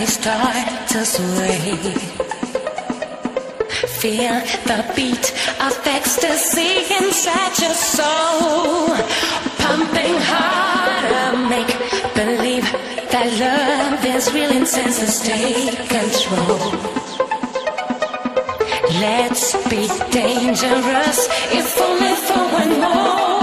body start to sway. Feel the beat of ecstasy inside your soul. Pumping harder, make believe that love is real and take control. Let's be dangerous, if only for one moment.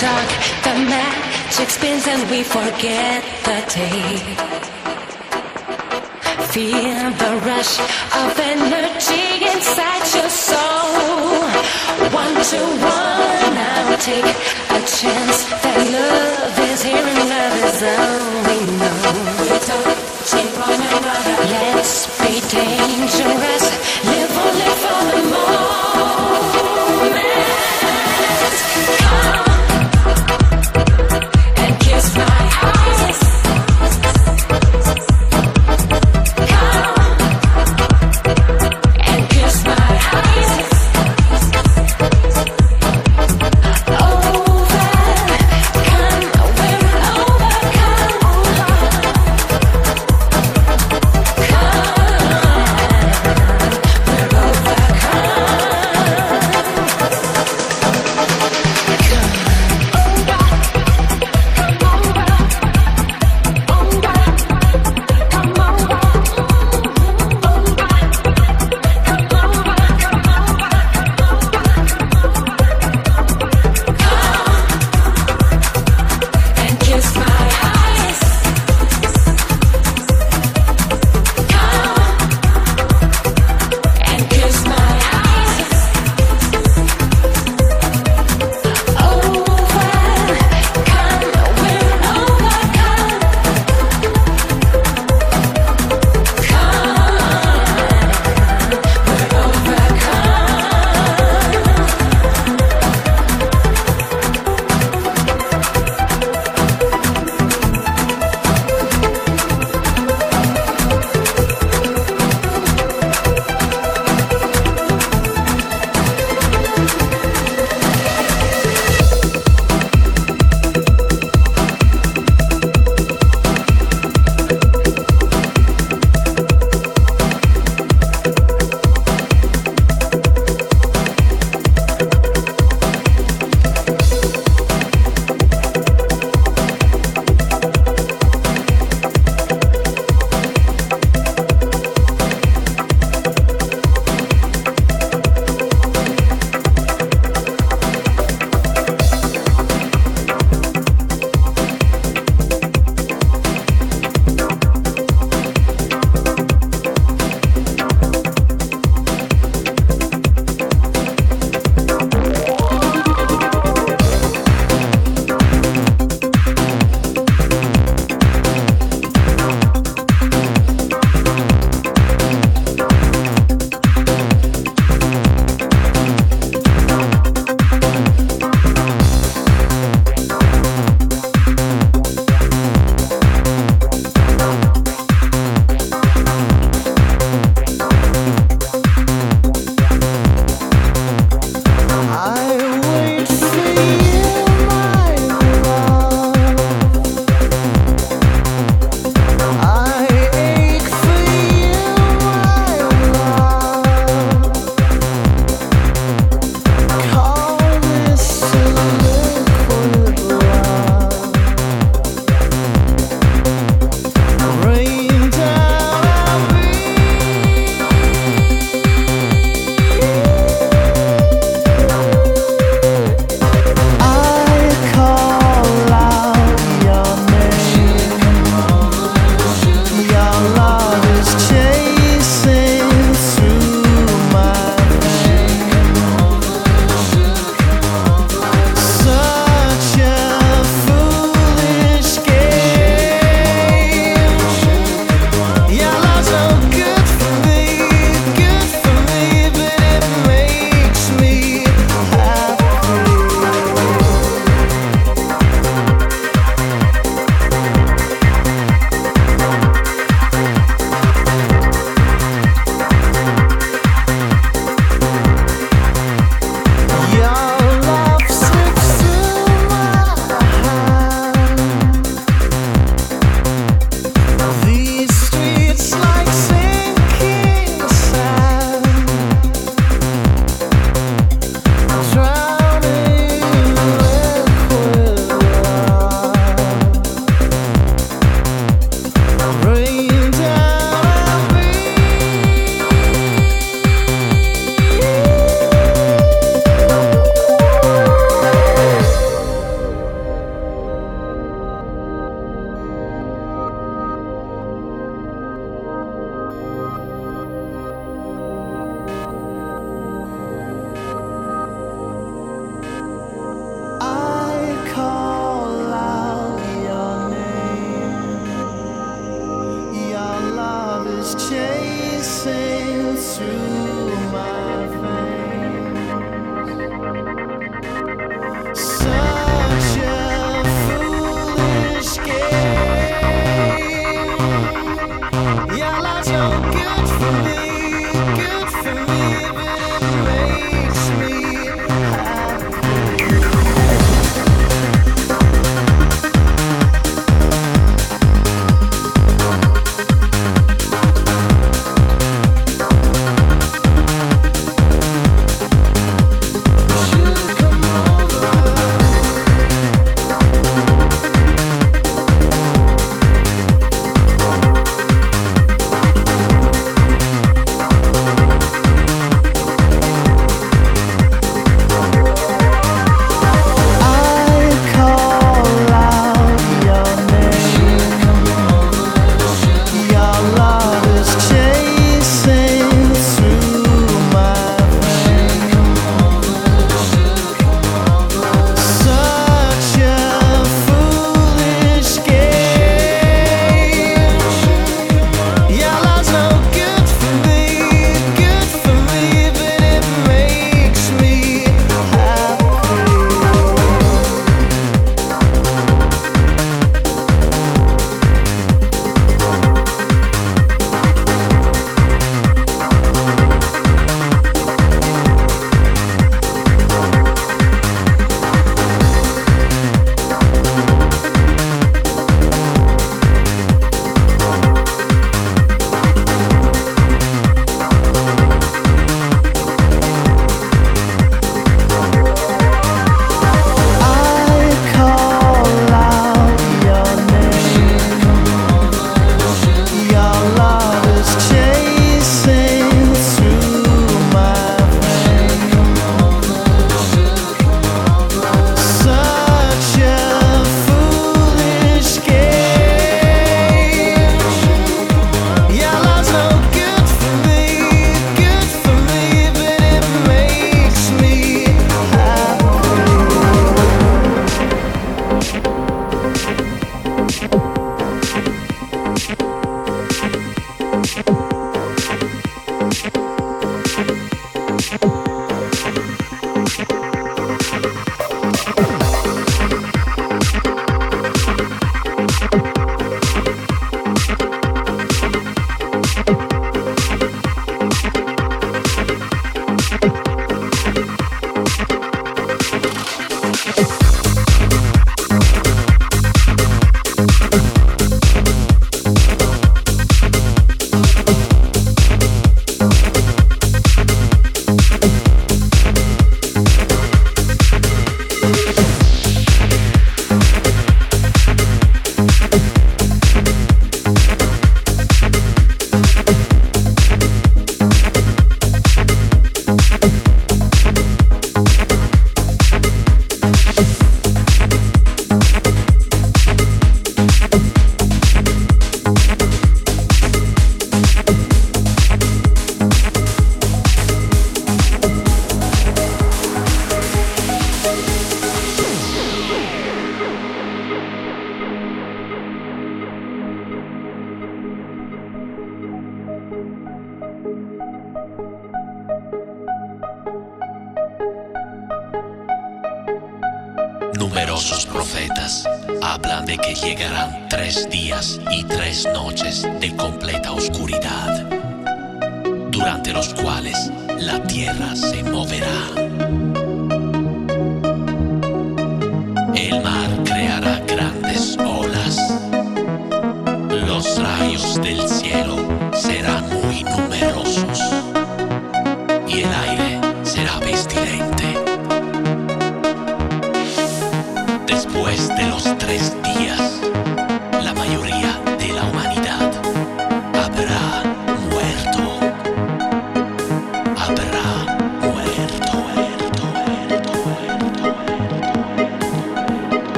The the magic spins and we forget the day. Feel the rush of energy inside your soul. One to one, now take a chance that love is here and love is all we know. We're touching one another. Let's be dangerous. Live only for the moment.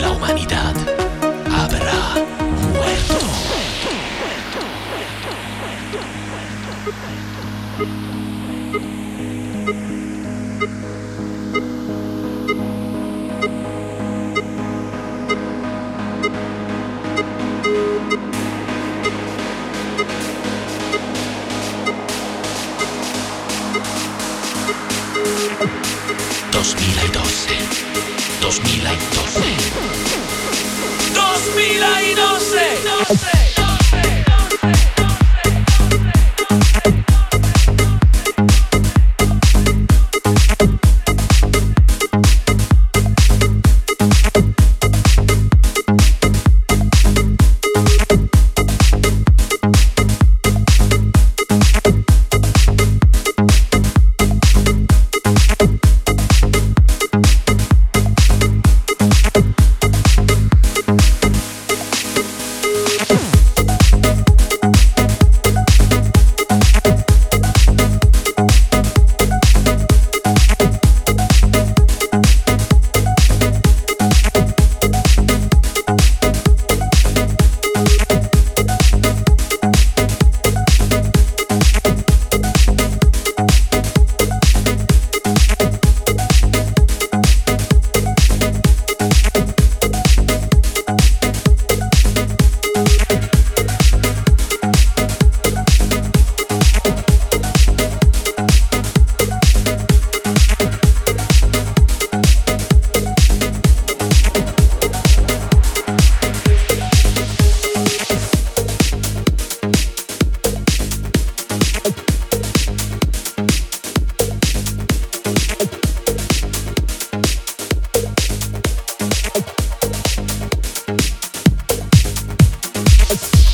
La humanidad. 2012. 2012. Oh.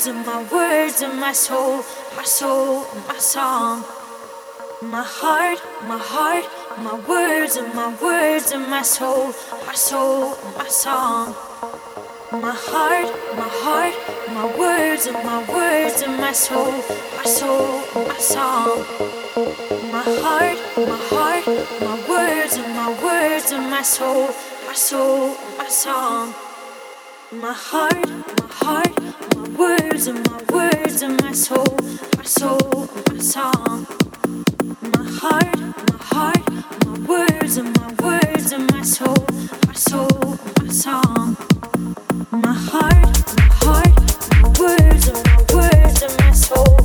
Words and my words and my soul, my soul, my song. My heart, my heart, my words and my words and my soul, my soul, my song. My heart, my heart, my words and my words and my soul, my soul, my song. My heart, my heart, my words and my words and my soul, my soul, my song. My heart, my heart, my words and my words and my soul, my soul, my song. My heart, my heart, my words and my words and my soul, my soul, my song. My heart, my heart, my words and my words and my soul,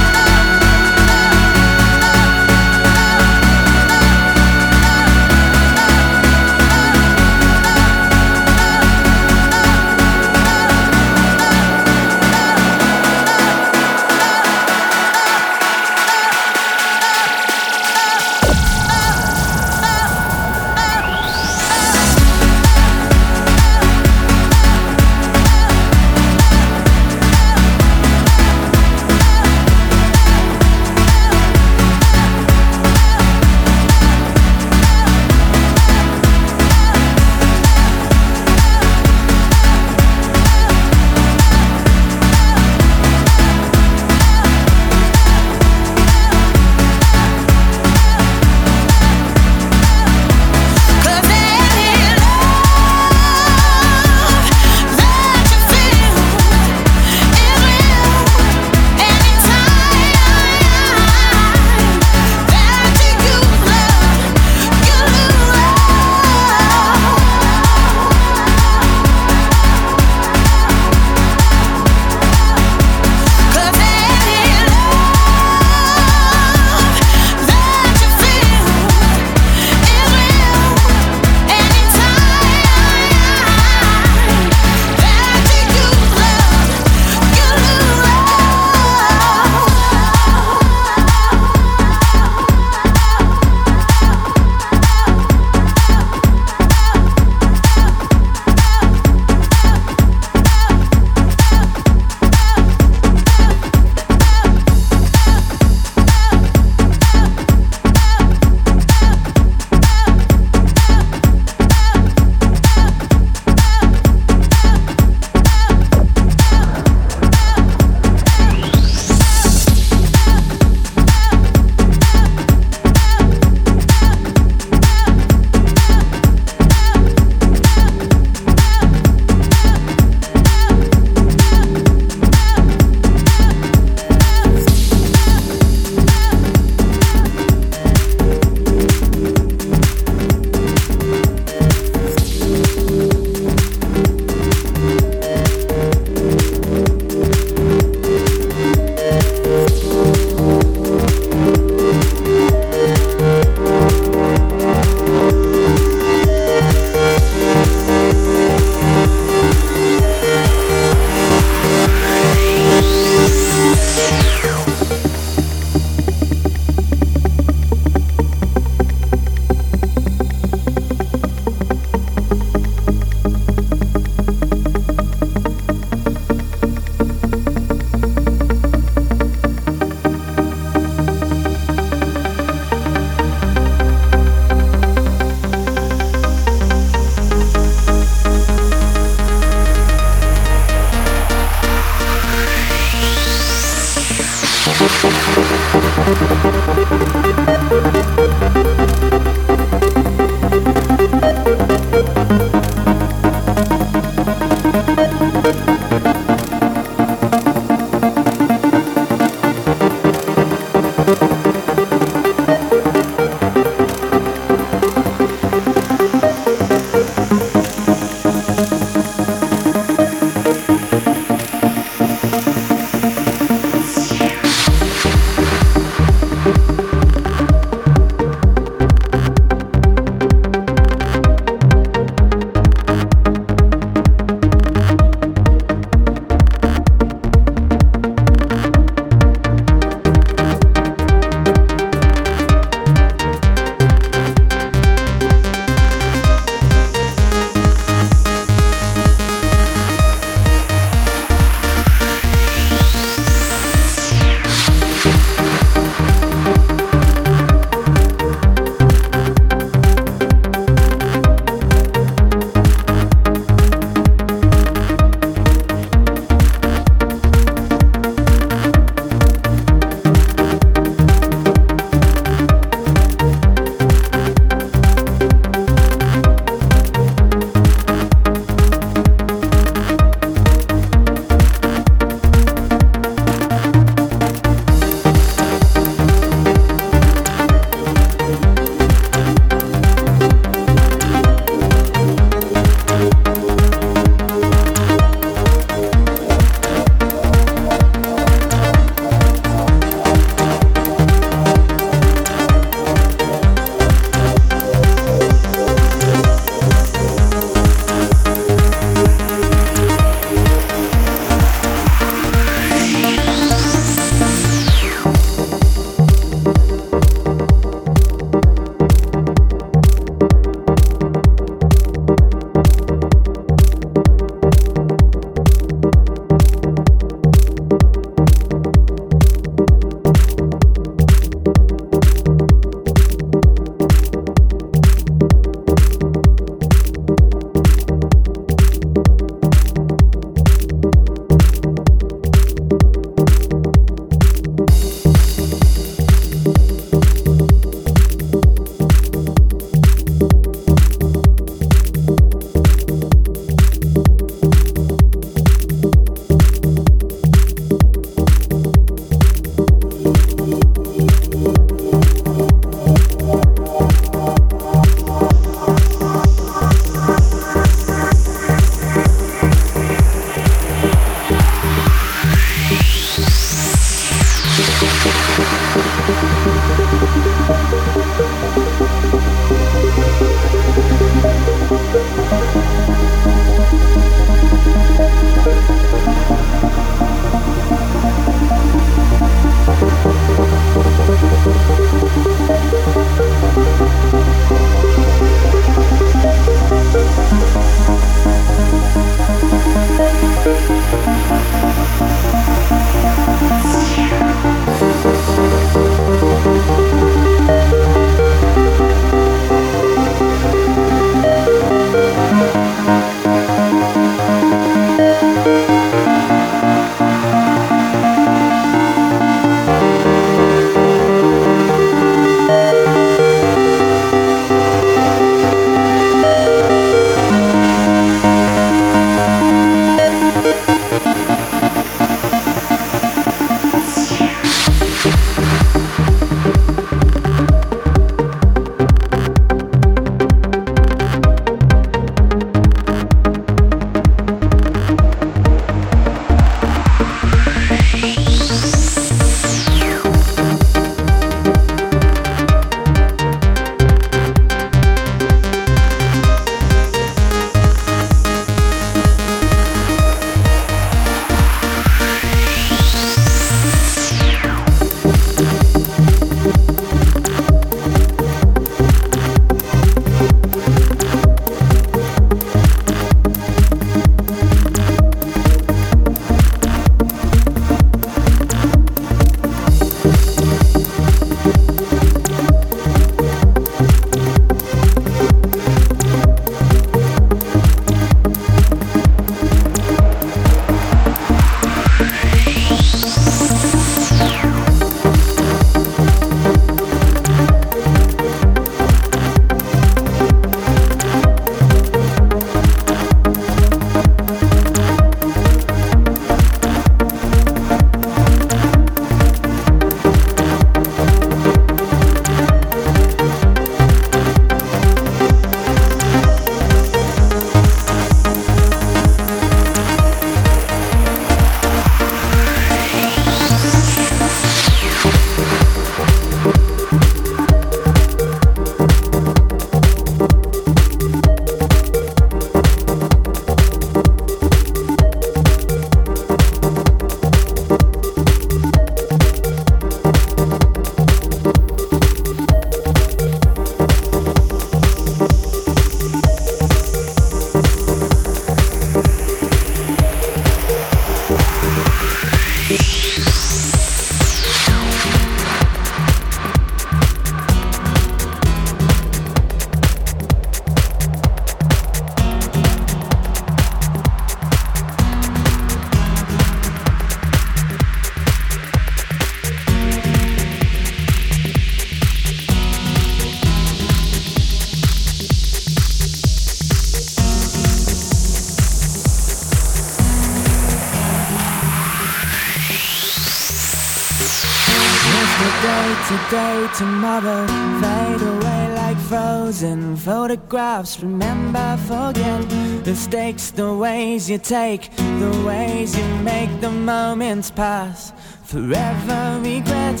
tomorrow fade away like frozen photographs. Remember, forget the stakes, the ways you take, the ways you make the moments pass. Forever regret.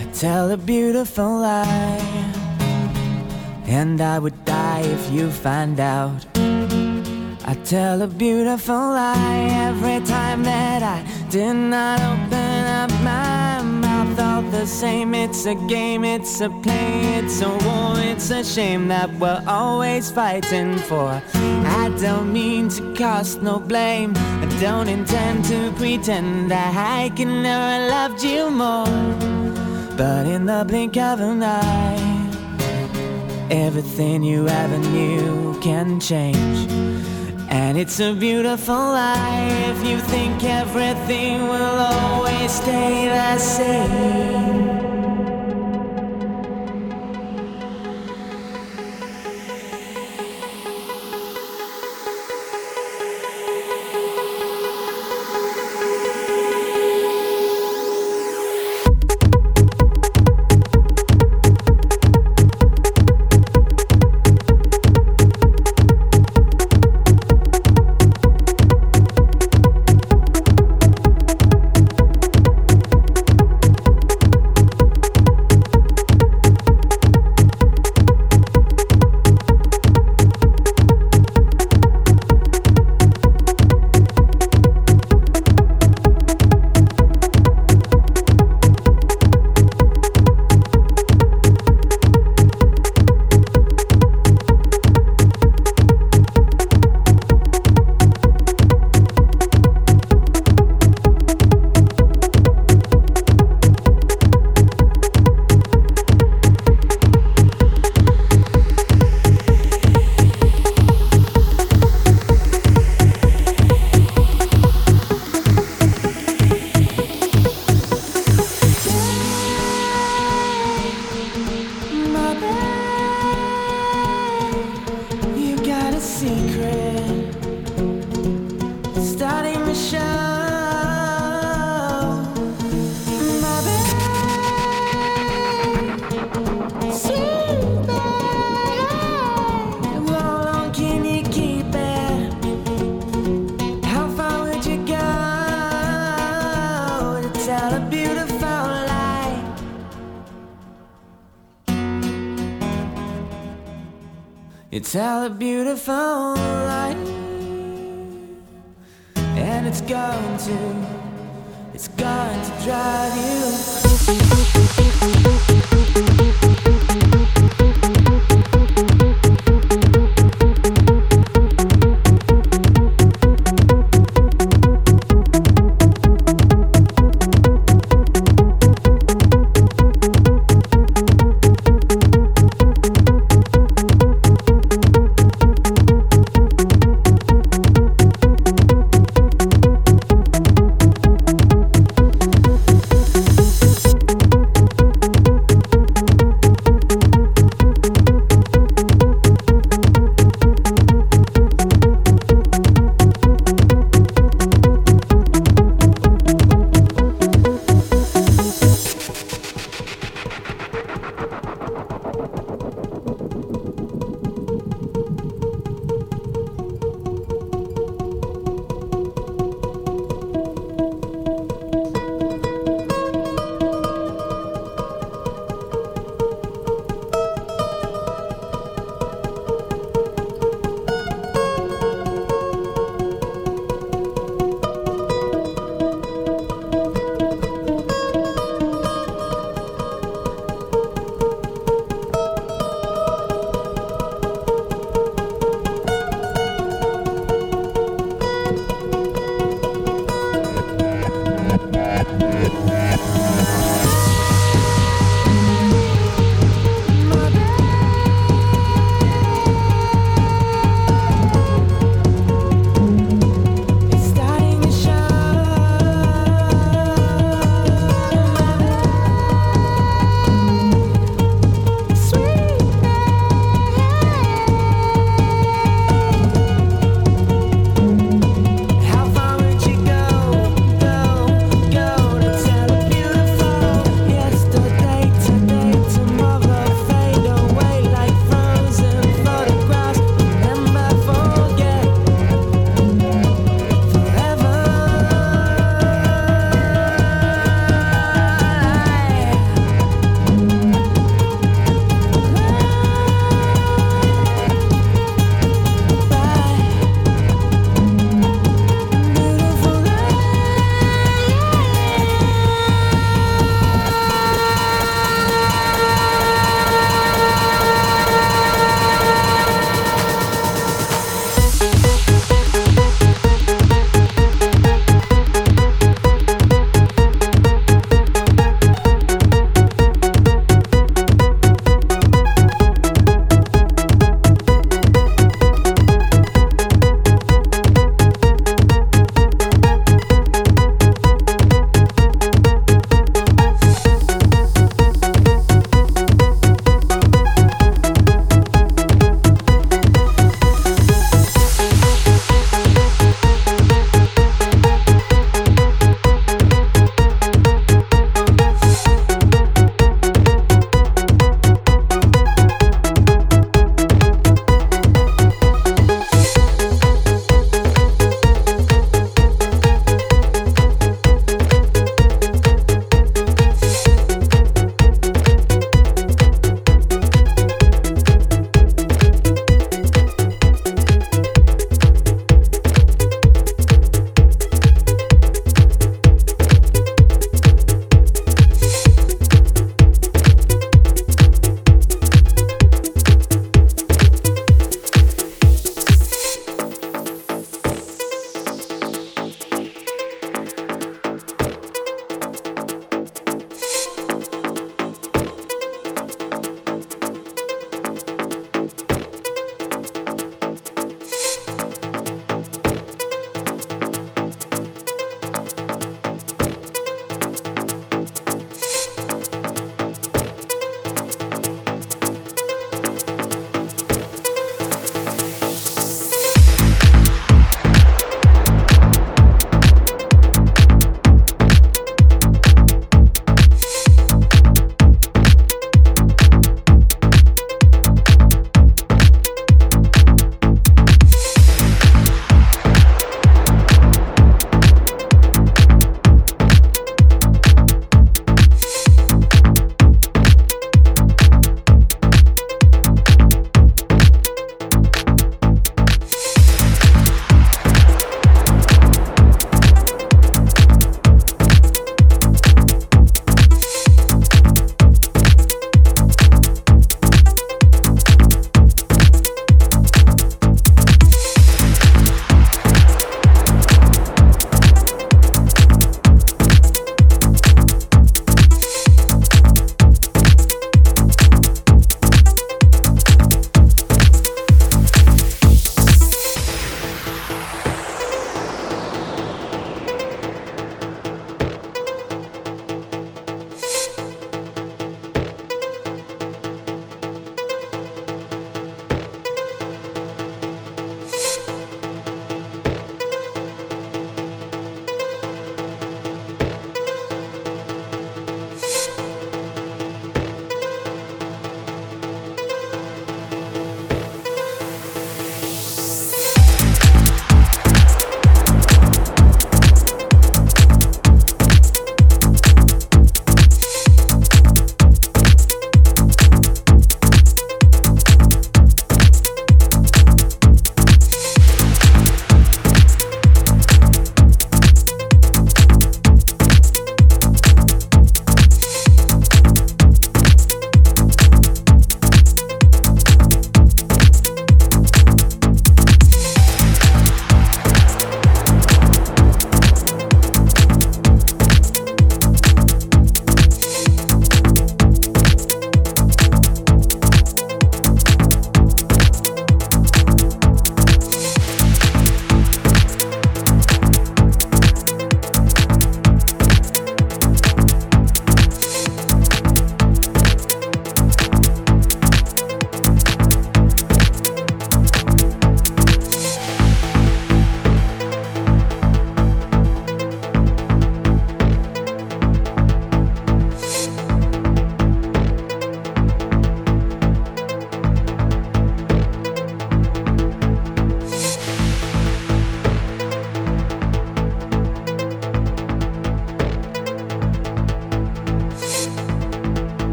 I tell a beautiful lie, and I would die if you find out. I tell a beautiful lie every time that I did not open up my. All the same, it's a game, it's a play, it's a war, it's a shame that we're always fighting for. I don't mean to cast no blame, I don't intend to pretend that I can never loved you more. But in the blink of an eye, everything you ever knew can change. And it's a beautiful if you think everything will always stay the same.